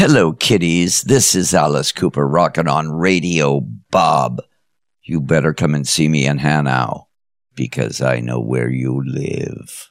Hello, kiddies. This is Alice Cooper rocking on Radio Bob. You better come and see me in Hanau because I know where you live.